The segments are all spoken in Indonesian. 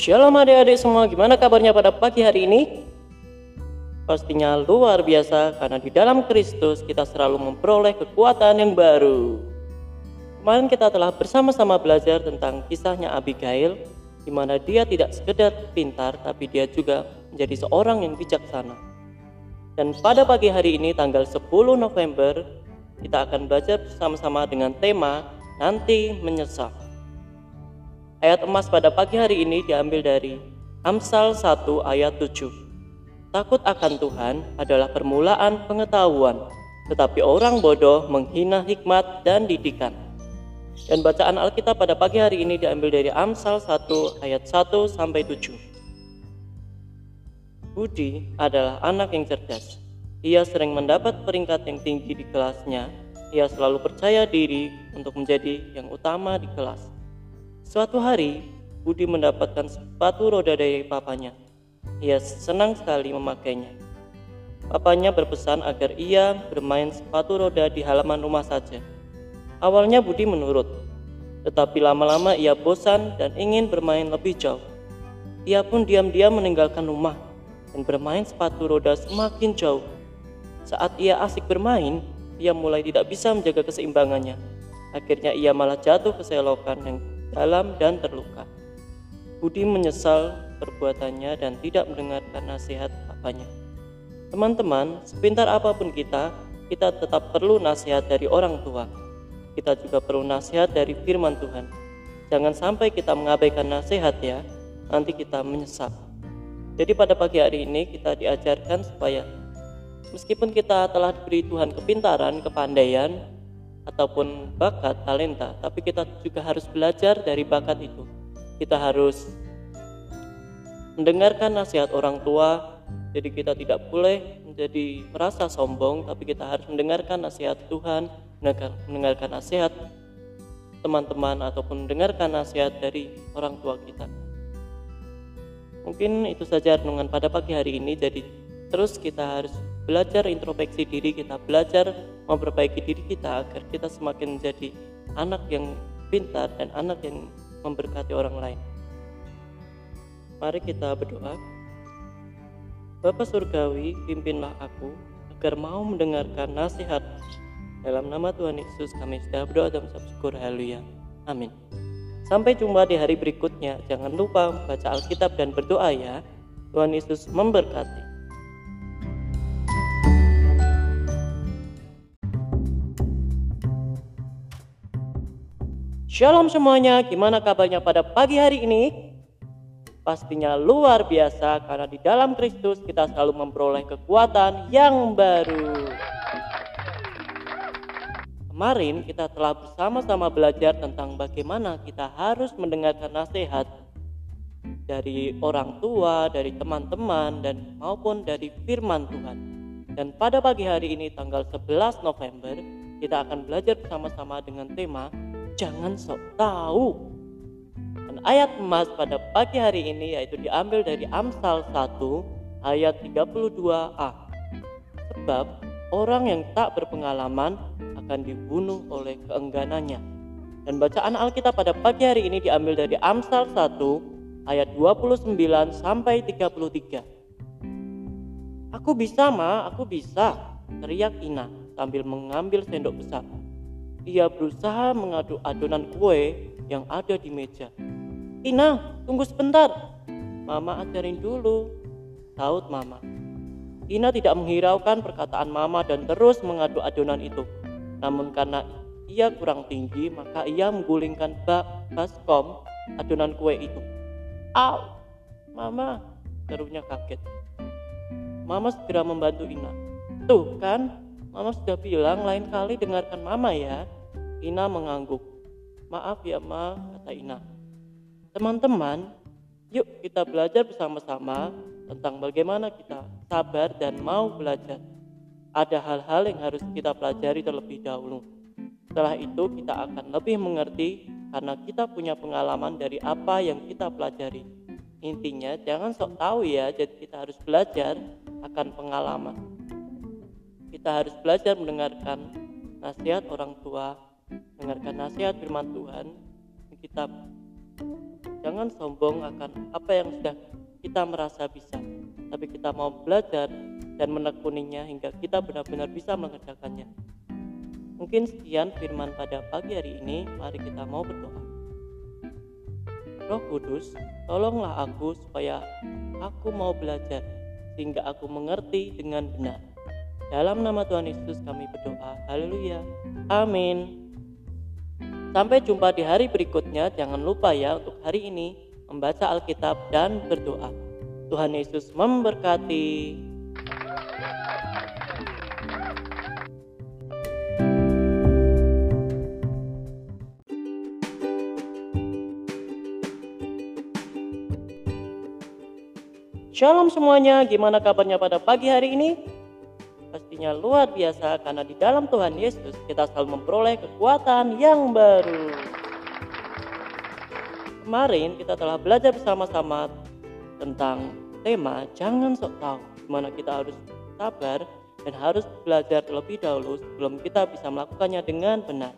Shalom adik-adik semua, gimana kabarnya pada pagi hari ini? Pastinya luar biasa karena di dalam Kristus kita selalu memperoleh kekuatan yang baru. Kemarin kita telah bersama-sama belajar tentang kisahnya Abigail, di mana dia tidak sekedar pintar, tapi dia juga menjadi seorang yang bijaksana. Dan pada pagi hari ini, tanggal 10 November, kita akan belajar bersama-sama dengan tema nanti menyesal. Ayat emas pada pagi hari ini diambil dari Amsal 1 ayat 7. Takut akan Tuhan adalah permulaan pengetahuan, tetapi orang bodoh menghina hikmat dan didikan. Dan bacaan Alkitab pada pagi hari ini diambil dari Amsal 1 ayat 1 sampai 7. Budi adalah anak yang cerdas. Ia sering mendapat peringkat yang tinggi di kelasnya. Ia selalu percaya diri untuk menjadi yang utama di kelas. Suatu hari, Budi mendapatkan sepatu roda dari papanya. Ia senang sekali memakainya. Papanya berpesan agar ia bermain sepatu roda di halaman rumah saja. Awalnya Budi menurut, tetapi lama-lama ia bosan dan ingin bermain lebih jauh. Ia pun diam-diam meninggalkan rumah dan bermain sepatu roda semakin jauh. Saat ia asik bermain, ia mulai tidak bisa menjaga keseimbangannya. Akhirnya ia malah jatuh ke selokan yang dalam dan terluka. Budi menyesal perbuatannya dan tidak mendengarkan nasihat papanya. Teman-teman, sepintar apa pun kita, kita tetap perlu nasihat dari orang tua. Kita juga perlu nasihat dari firman Tuhan. Jangan sampai kita mengabaikan nasihat ya, nanti kita menyesal. Jadi pada pagi hari ini kita diajarkan supaya meskipun kita telah diberi Tuhan kepintaran, kepandaian, ataupun bakat, talenta, tapi kita juga harus belajar dari bakat itu. Kita harus mendengarkan nasihat orang tua, jadi kita tidak boleh menjadi merasa sombong, tapi kita harus mendengarkan nasihat Tuhan, mendengarkan nasihat teman-teman ataupun mendengarkan nasihat dari orang tua kita. Mungkin itu saja renungan pada pagi hari ini. Jadi terus kita harus belajar introspeksi diri kita, belajar memperbaiki diri kita agar kita semakin menjadi anak yang pintar dan anak yang memberkati orang lain. Mari kita berdoa. Bapa Surgawi, pimpinlah aku agar mau mendengarkan nasihat. Dalam nama Tuhan Yesus kami sudah berdoa dan syukur. Haleluya. Amin. Sampai jumpa di hari berikutnya. Jangan lupa baca Alkitab dan berdoa ya. Tuhan Yesus memberkati. Shalom semuanya, gimana kabarnya pada pagi hari ini? Pastinya luar biasa karena di dalam Kristus kita selalu memperoleh kekuatan yang baru. Kemarin kita telah bersama-sama belajar tentang bagaimana kita harus mendengarkan nasihat dari orang tua, dari teman-teman, dan maupun dari firman Tuhan. Dan pada pagi hari ini tanggal 11 November, kita akan belajar bersama-sama dengan tema jangan sok tahu. Dan ayat emas pada pagi hari ini yaitu diambil dari Amsal 1 ayat 32a. Sebab orang yang tak berpengalaman akan dibunuh oleh keengganannya. Dan bacaan Alkitab pada pagi hari ini diambil dari Amsal 1 ayat 29 sampai 33. Aku bisa, Ma, aku bisa, teriak Ina sambil mengambil sendok besar. Ia berusaha mengaduk adonan kue yang ada di meja. Ina, tunggu sebentar. Mama ajarin dulu. Saut mama. Ina tidak menghiraukan perkataan mama dan terus mengaduk adonan itu. Namun karena ia kurang tinggi, maka ia menggulingkan bak baskom adonan kue itu. Au! Mama, serunya kaget. Mama segera membantu Ina. Tuh kan, Mama sudah bilang lain kali dengarkan mama ya. Ina mengangguk. Maaf ya ma, kata Ina. Teman-teman, yuk kita belajar bersama-sama tentang bagaimana kita sabar dan mau belajar. Ada hal-hal yang harus kita pelajari terlebih dahulu. Setelah itu kita akan lebih mengerti karena kita punya pengalaman dari apa yang kita pelajari. Intinya jangan sok tahu ya, jadi kita harus belajar akan pengalaman kita harus belajar mendengarkan nasihat orang tua, mendengarkan nasihat firman Tuhan. Kita Jangan sombong akan apa yang sudah kita merasa bisa, tapi kita mau belajar dan menekuninya hingga kita benar-benar bisa mengerjakannya. Mungkin sekian firman pada pagi hari ini, mari kita mau berdoa. Roh Kudus, tolonglah aku supaya aku mau belajar sehingga aku mengerti dengan benar. Dalam nama Tuhan Yesus kami berdoa. Haleluya. Amin. Sampai jumpa di hari berikutnya. Jangan lupa ya untuk hari ini membaca Alkitab dan berdoa. Tuhan Yesus memberkati. Shalom semuanya, gimana kabarnya pada pagi hari ini? Pastinya luar biasa karena di dalam Tuhan Yesus kita selalu memperoleh kekuatan yang baru. Kemarin kita telah belajar bersama-sama tentang tema jangan sok tahu, gimana kita harus sabar dan harus belajar terlebih dahulu sebelum kita bisa melakukannya dengan benar.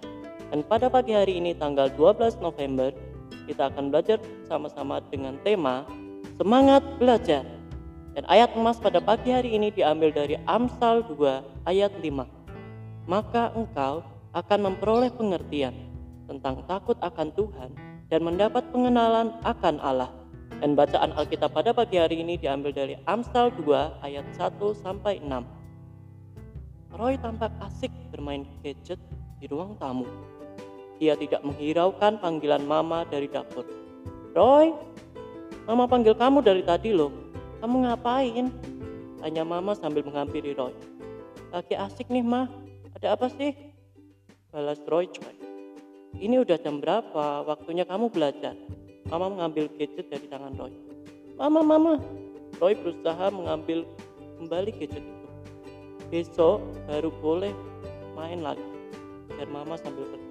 Dan pada pagi hari ini tanggal 12 November kita akan belajar sama-sama dengan tema Semangat belajar. Dan ayat emas pada pagi hari ini diambil dari Amsal 2 ayat 5. Maka engkau akan memperoleh pengertian tentang takut akan Tuhan dan mendapat pengenalan akan Allah. Dan bacaan Alkitab pada pagi hari ini diambil dari Amsal 2 ayat 1 sampai 6. Roy tampak asik bermain gadget di ruang tamu. Dia tidak menghiraukan panggilan mama dari dapur. Roy, Mama panggil kamu dari tadi loh. Kamu ngapain? Tanya mama sambil menghampiri Roy. Lagi asik nih mah. Ada apa sih? Balas Roy cuek. Ini udah jam berapa? Waktunya kamu belajar. Mama mengambil gadget dari tangan Roy. Mama, mama. Roy berusaha mengambil kembali gadget itu. Besok baru boleh main lagi. Biar mama sambil pergi.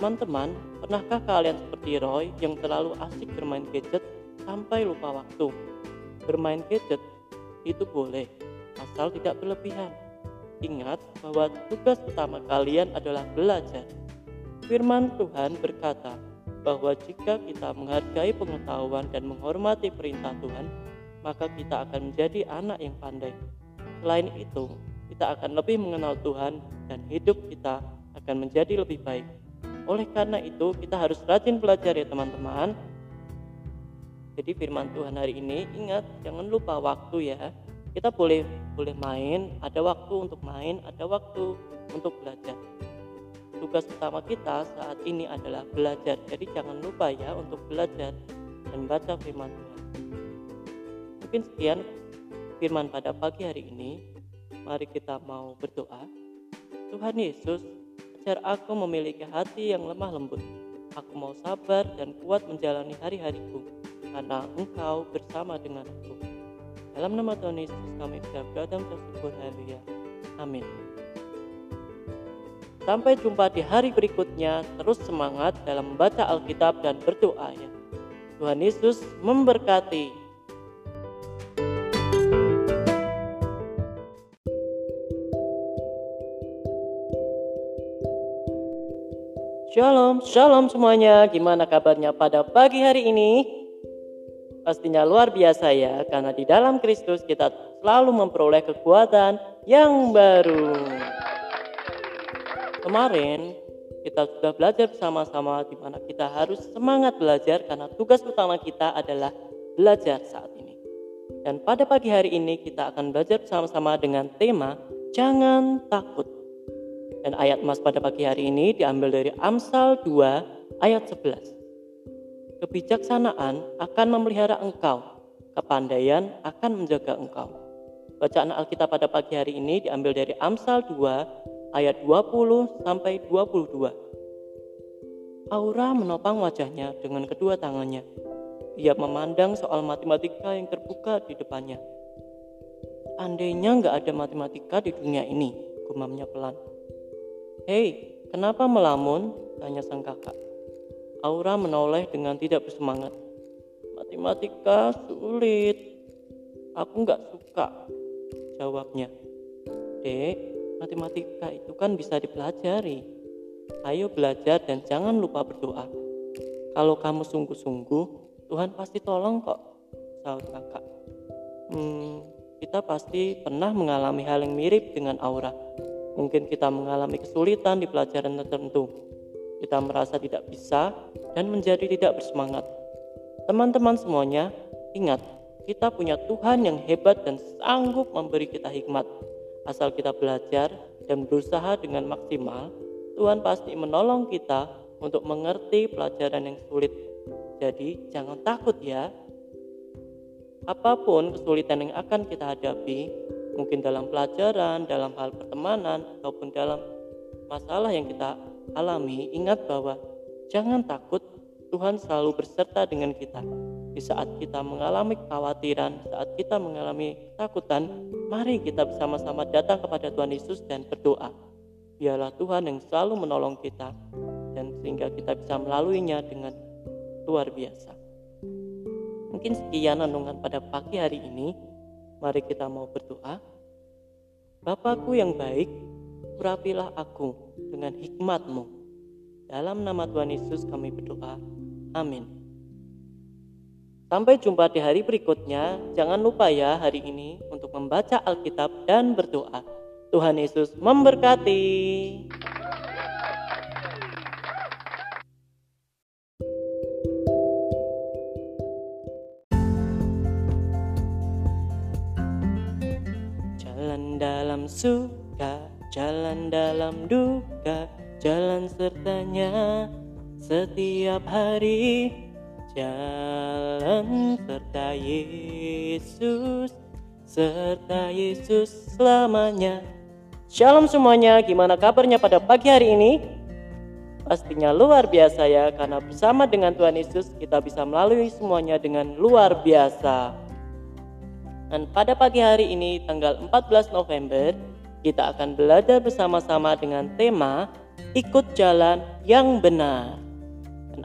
Teman-teman, pernahkah kalian seperti Roy yang terlalu asik bermain gadget sampai lupa waktu? Bermain gadget itu boleh, asal tidak berlebihan. Ingat bahwa tugas utama kalian adalah belajar. Firman Tuhan berkata bahwa jika kita menghargai pengetahuan dan menghormati perintah Tuhan, maka kita akan menjadi anak yang pandai. Selain itu, kita akan lebih mengenal Tuhan dan hidup kita akan menjadi lebih baik. Oleh karena itu, kita harus rajin belajar ya teman-teman. Jadi firman Tuhan hari ini ingat jangan lupa waktu ya. Kita boleh boleh main, ada waktu untuk main, ada waktu untuk belajar. Tugas utama kita saat ini adalah belajar. Jadi jangan lupa ya untuk belajar dan baca firman Tuhan. Mungkin sekian firman pada pagi hari ini. Mari kita mau berdoa. Tuhan Yesus, ajar aku memiliki hati yang lemah lembut. Aku mau sabar dan kuat menjalani hari-hariku, karena Engkau bersama dengan aku. Dalam nama Tuhan Yesus kami berdoa dan bersyukur. Haleluya. Amin. Sampai jumpa di hari berikutnya. Terus semangat dalam membaca Alkitab dan berdoa ya. Tuhan Yesus memberkati. Shalom, shalom semuanya. Gimana kabarnya pada pagi hari ini? Pastinya luar biasa ya, karena di dalam Kristus kita selalu memperoleh kekuatan yang baru. Kemarin kita sudah belajar bersama-sama di mana kita harus semangat belajar karena tugas utama kita adalah belajar saat ini. Dan pada pagi hari ini kita akan belajar bersama-sama dengan tema Jangan takut. Dan ayat emas pada pagi hari ini diambil dari Amsal 2 ayat 11. Kebijaksanaan akan memelihara engkau, kepandaian akan menjaga engkau. Bacaan Alkitab pada pagi hari ini diambil dari Amsal 2 ayat 20 sampai 22. Aura menopang wajahnya dengan kedua tangannya. Ia memandang soal matematika yang terbuka di depannya. Andainya nggak ada matematika di dunia ini, gumamnya pelan. Hei, kenapa melamun? Tanya sang kakak. Aura menoleh dengan tidak bersemangat. Matematika sulit. Aku nggak suka. Jawabnya. Dek, matematika itu kan bisa dipelajari. Ayo belajar dan jangan lupa berdoa. Kalau kamu sungguh-sungguh, Tuhan pasti tolong kok, sahut kakak. Hmm, kita pasti pernah mengalami hal yang mirip dengan Aura. Mungkin kita mengalami kesulitan di pelajaran tertentu. Kita merasa tidak bisa dan menjadi tidak bersemangat. Teman-teman semuanya, ingat, kita punya Tuhan yang hebat dan sanggup memberi kita hikmat. Asal kita belajar dan berusaha dengan maksimal, Tuhan pasti menolong kita untuk mengerti pelajaran yang sulit. Jadi, jangan takut ya. Apa pun kesulitan yang akan kita hadapi, mungkin dalam pelajaran, dalam hal pertemanan, ataupun dalam masalah yang kita alami, ingat bahwa jangan takut, Tuhan selalu berserta dengan kita. Di saat kita mengalami kekhawatiran, saat kita mengalami ketakutan, mari kita bersama-sama datang kepada Tuhan Yesus dan berdoa. Biarlah Tuhan yang selalu menolong kita dan sehingga kita bisa melaluinya dengan luar biasa. Mungkin sekian renungan pada pagi hari ini. Mari kita mau berdoa. Bapakku yang baik, urapilah aku dengan hikmatmu. Dalam nama Tuhan Yesus kami berdoa. Amin. Sampai jumpa di hari berikutnya. Jangan lupa ya hari ini untuk membaca Alkitab dan berdoa. Tuhan Yesus memberkati. Setiap hari. Jalan serta Yesus, serta Yesus selamanya. Shalom semuanya, gimana kabarnya pada pagi hari ini? Pastinya luar biasa ya, karena bersama dengan Tuhan Yesus kita bisa melalui semuanya dengan luar biasa. Dan pada pagi hari ini, tanggal 14 November, kita akan belajar bersama-sama dengan tema Ikut Jalan yang Benar.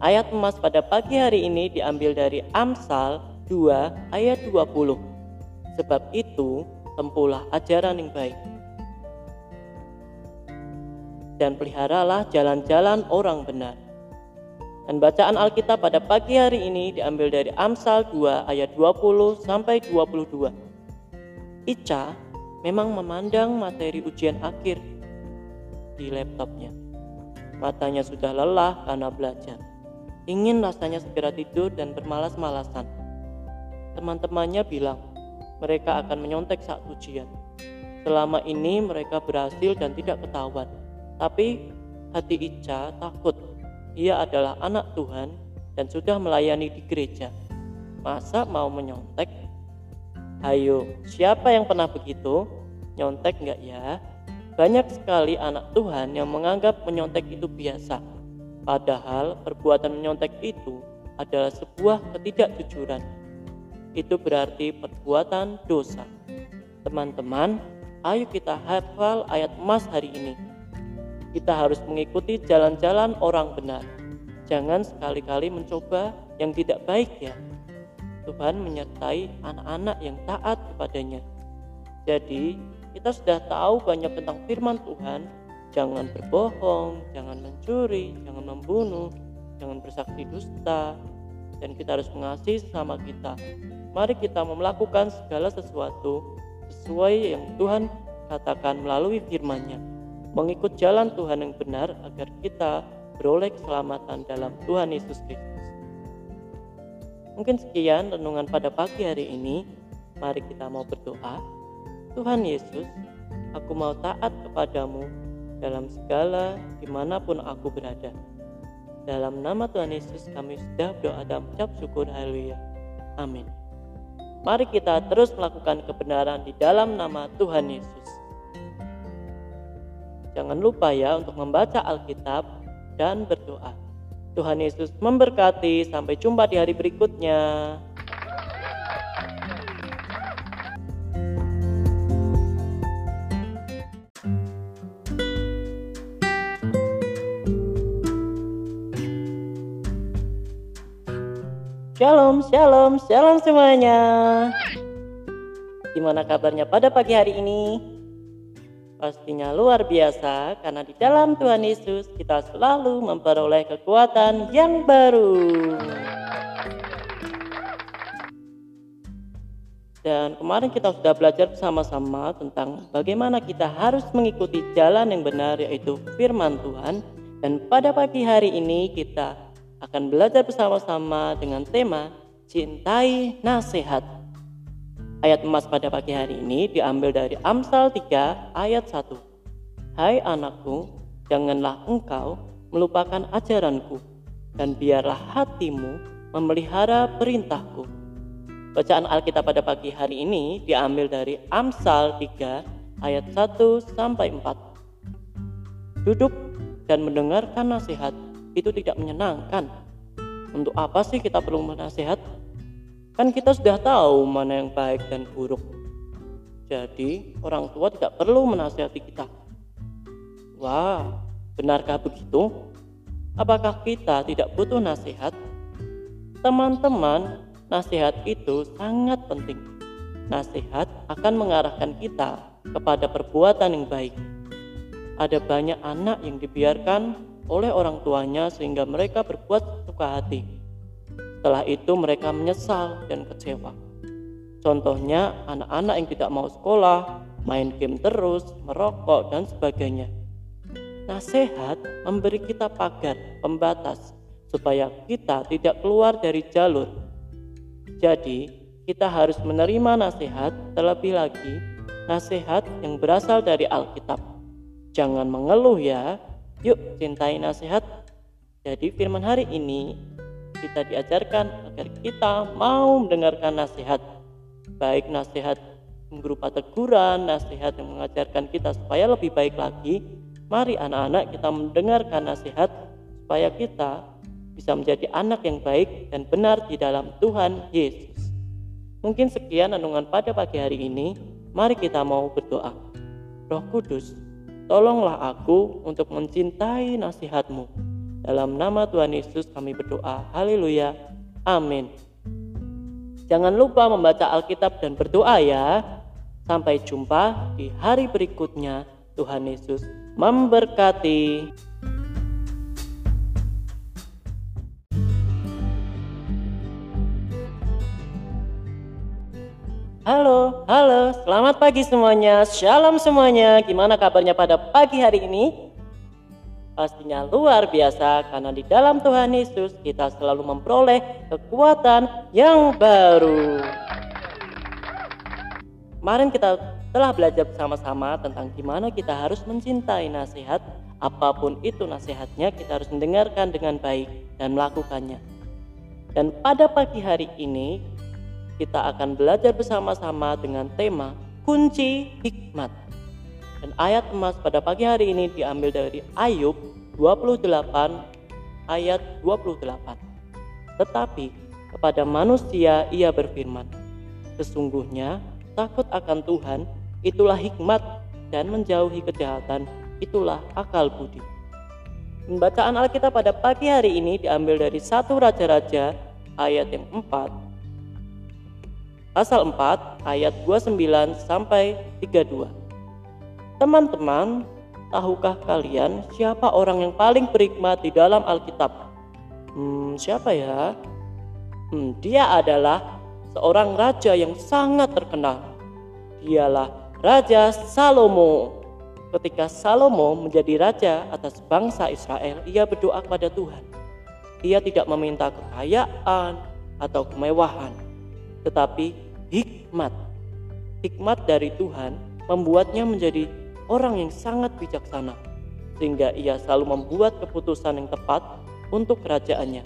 Ayat emas pada pagi hari ini diambil dari Amsal 2 ayat 20. Sebab itu, tempuhlah ajaran yang baik dan peliharalah jalan-jalan orang benar. Dan bacaan Alkitab pada pagi hari ini diambil dari Amsal 2 ayat 20 sampai 22. Ica memang memandang materi ujian akhir di laptopnya. Matanya sudah lelah karena belajar. Ingin rasanya segera tidur dan bermalas-malasan. Teman-temannya bilang mereka akan menyontek saat ujian. Selama ini mereka berhasil dan tidak ketahuan tapi hati Ica takut. Ia adalah anak Tuhan dan sudah melayani di gereja. Masa mau menyontek? Ayo, siapa yang pernah begitu? Nyontek enggak ya? Banyak sekali anak Tuhan yang menganggap menyontek itu biasa. Padahal perbuatan menyontek itu adalah sebuah ketidakjujuran. Itu berarti perbuatan dosa. Teman-teman, ayo kita hafal ayat emas hari ini kita harus mengikuti jalan-jalan orang benar. Jangan sekali-kali mencoba yang tidak baik ya. Tuhan menyertai anak-anak yang taat kepadanya. Jadi, kita sudah tahu banyak tentang firman Tuhan. Jangan berbohong, jangan mencuri, jangan membunuh, jangan bersaksi dusta, dan kita harus mengasihi sesama kita. Mari kita melakukan segala sesuatu sesuai yang Tuhan katakan melalui firman-Nya mengikut jalan Tuhan yang benar agar kita beroleh keselamatan dalam Tuhan Yesus Kristus. Mungkin sekian renungan pada pagi hari ini. Mari kita mau berdoa. Tuhan Yesus, aku mau taat kepadamu dalam segala di mana pun aku berada. Dalam nama Tuhan Yesus kami sudah berdoa dan mengucap syukur. Haleluya. Amin. Mari kita terus melakukan kebenaran di dalam nama Tuhan Yesus. Jangan lupa ya untuk membaca Alkitab dan berdoa. Tuhan Yesus memberkati. Sampai jumpa di hari berikutnya. Shalom, shalom, shalom semuanya. Gimana kabarnya pada pagi hari ini? Pastinya luar biasa karena di dalam Tuhan Yesus kita selalu memperoleh kekuatan yang baru. Dan kemarin kita sudah belajar bersama-sama tentang bagaimana kita harus mengikuti jalan yang benar yaitu firman Tuhan. Dan pada pagi hari ini kita akan belajar bersama-sama dengan tema Cintai Nasihat. Ayat emas pada pagi hari ini diambil dari Amsal 3 ayat 1. Hai anakku, janganlah engkau melupakan ajaranku, dan biarlah hatimu memelihara perintahku. Bacaan Alkitab pada pagi hari ini diambil dari Amsal 3 ayat 1 sampai 4. Duduk dan mendengarkan nasihat itu tidak menyenangkan. Untuk apa sih kita perlu menasihat? Kan kita sudah tahu mana yang baik dan buruk. Jadi orang tua tidak perlu menasihati kita. Wah, benarkah begitu? Apakah kita tidak butuh nasihat? Teman-teman, nasihat itu sangat penting. Nasihat akan mengarahkan kita kepada perbuatan yang baik. Ada banyak anak yang dibiarkan oleh orang tuanya sehingga mereka berbuat suka hati setelah itu mereka menyesal dan kecewa. Contohnya anak-anak yang tidak mau sekolah, main game terus, merokok, dan sebagainya. Nasihat memberi kita pagar, pembatas, supaya kita tidak keluar dari jalur. Jadi, kita harus menerima nasihat, terlebih lagi nasihat yang berasal dari Alkitab. Jangan mengeluh ya, yuk cintai nasihat. Jadi firman hari ini kita diajarkan agar kita mau mendengarkan nasihat baik nasihat berupa teguran, nasihat yang mengajarkan kita supaya lebih baik lagi. Mari anak-anak kita mendengarkan nasihat supaya kita bisa menjadi anak yang baik dan benar di dalam Tuhan Yesus. Mungkin sekian renungan pada pagi hari ini. Mari kita mau berdoa. Roh Kudus, tolonglah aku untuk mencintai nasihatmu dalam nama Tuhan Yesus kami berdoa. Haleluya. Amin. Jangan lupa membaca Alkitab dan berdoa ya. Sampai jumpa di hari berikutnya. Tuhan Yesus memberkati. Halo, halo, selamat pagi semuanya. Shalom semuanya. Gimana kabarnya pada pagi hari ini? pastinya luar biasa karena di dalam Tuhan Yesus kita selalu memperoleh kekuatan yang baru. Kemarin kita telah belajar bersama-sama tentang gimana kita harus mencintai nasihat, apa pun itu nasihatnya kita harus mendengarkan dengan baik dan melakukannya. Dan pada pagi hari ini kita akan belajar bersama-sama dengan tema kunci hikmat. Dan ayat emas pada pagi hari ini diambil dari Ayub 28 ayat 28. Tetapi kepada manusia ia berfirman, Sesungguhnya takut akan Tuhan itulah hikmat dan menjauhi kejahatan itulah akal budi. Pembacaan Alkitab pada pagi hari ini diambil dari satu Raja-Raja ayat yang 4 pasal 4 ayat 29 sampai 32. Teman-teman, tahukah kalian siapa orang yang paling berhikmat di dalam Alkitab? Hmm, siapa ya? Hmm, dia adalah seorang raja yang sangat terkenal. Dialah Raja Salomo. Ketika Salomo menjadi raja atas bangsa Israel, ia berdoa kepada Tuhan. Ia tidak meminta kekayaan atau kemewahan, tetapi hikmat. Hikmat dari Tuhan membuatnya menjadi orang yang sangat bijaksana, sehingga ia selalu membuat keputusan yang tepat untuk kerajaannya.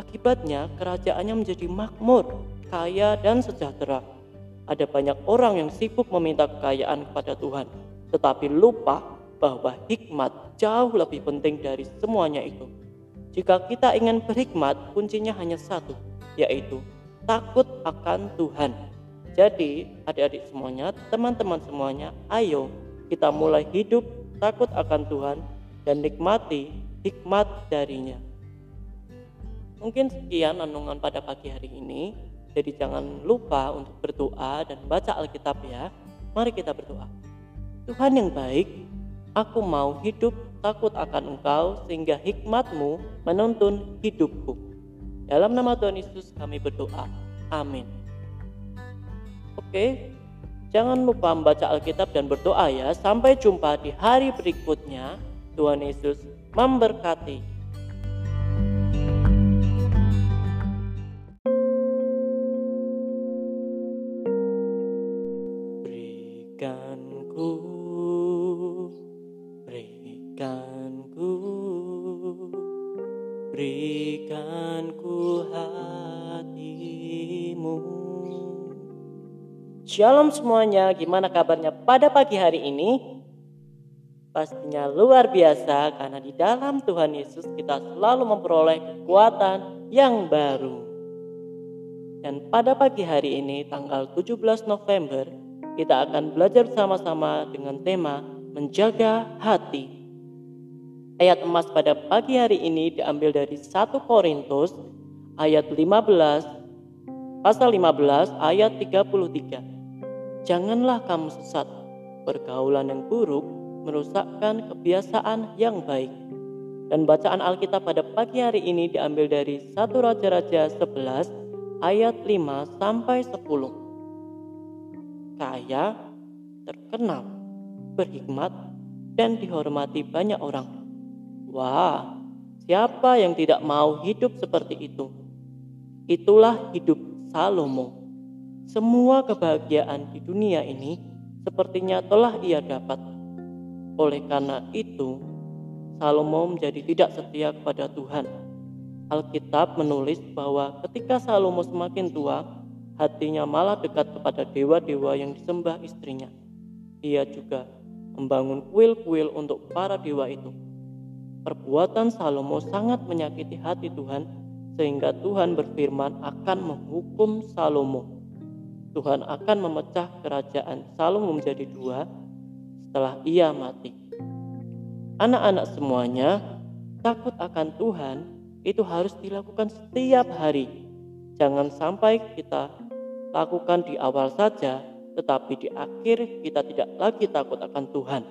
Akibatnya, kerajaannya menjadi makmur, kaya, dan sejahtera. Ada banyak orang yang sibuk meminta kekayaan kepada Tuhan, tetapi lupa bahwa hikmat jauh lebih penting dari semuanya itu. Jika kita ingin berhikmat, kuncinya hanya satu, yaitu takut akan Tuhan. Jadi, adik-adik semuanya, teman-teman semuanya, ayo kita mulai hidup takut akan Tuhan dan nikmati hikmat darinya. Mungkin sekian renungan pada pagi hari ini. Jadi jangan lupa untuk berdoa dan baca Alkitab ya. Mari kita berdoa. Tuhan yang baik, aku mau hidup takut akan Engkau sehingga hikmatmu menuntun hidupku. Dalam nama Tuhan Yesus kami berdoa. Amin. Oke, jangan lupa membaca Alkitab dan berdoa ya. Sampai jumpa di hari berikutnya. Tuhan Yesus memberkati. Shalom semuanya, gimana kabarnya pada pagi hari ini? Pastinya luar biasa karena di dalam Tuhan Yesus kita selalu memperoleh kekuatan yang baru. Dan pada pagi hari ini tanggal 17 November kita akan belajar bersama-sama dengan tema menjaga hati. Ayat emas pada pagi hari ini diambil dari 1 Korintus ayat 15 pasal 15 ayat 33. Janganlah kamu sesat pergaulan yang buruk merusakkan kebiasaan yang baik. Dan bacaan Alkitab pada pagi hari ini diambil dari 1 Raja-Raja 11 ayat 5 sampai 10. Kaya, terkenal, berhikmat, dan dihormati banyak orang. Wah, siapa yang tidak mau hidup seperti itu? Itulah hidup Salomo. Semua kebahagiaan di dunia ini sepertinya telah ia dapat oleh karena itu, Salomo menjadi tidak setia kepada Tuhan. Alkitab menulis bahwa ketika Salomo semakin tua, hatinya malah dekat kepada dewa-dewa yang disembah istrinya. Ia juga membangun kuil-kuil untuk para dewa itu. Perbuatan Salomo sangat menyakiti hati Tuhan, sehingga Tuhan berfirman akan menghukum Salomo. Tuhan akan memecah kerajaan Salomo menjadi dua, setelah ia mati. Anak-anak semuanya takut akan Tuhan itu harus dilakukan setiap hari. Jangan sampai kita lakukan di awal saja, tetapi di akhir kita tidak lagi takut akan Tuhan.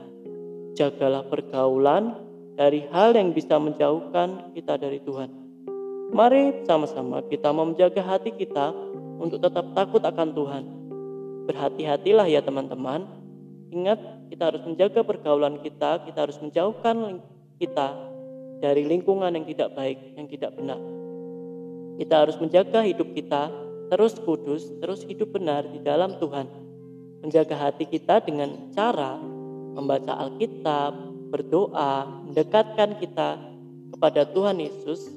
Jagalah pergaulan dari hal yang bisa menjauhkan kita dari Tuhan. Mari sama-sama kita menjaga hati kita untuk tetap takut akan Tuhan. Berhati-hatilah ya teman-teman Ingat, kita harus menjaga pergaulan kita, kita harus menjauhkan kita dari lingkungan yang tidak baik, yang tidak benar. Kita harus menjaga hidup kita terus kudus, terus hidup benar di dalam Tuhan. Menjaga hati kita dengan cara membaca Alkitab, berdoa, mendekatkan kita kepada Tuhan Yesus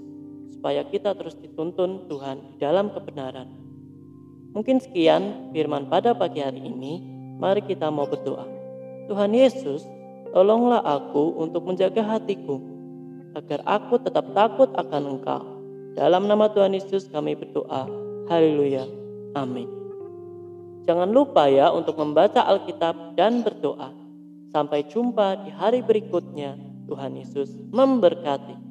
supaya kita terus dituntun Tuhan di dalam kebenaran. Mungkin sekian firman pada pagi hari ini. Mari kita mau berdoa. Tuhan Yesus, tolonglah aku untuk menjaga hatiku, agar aku tetap takut akan Engkau. Dalam nama Tuhan Yesus kami berdoa. Haleluya. Amin. Jangan lupa ya untuk membaca Alkitab dan berdoa. Sampai jumpa di hari berikutnya. Tuhan Yesus memberkati.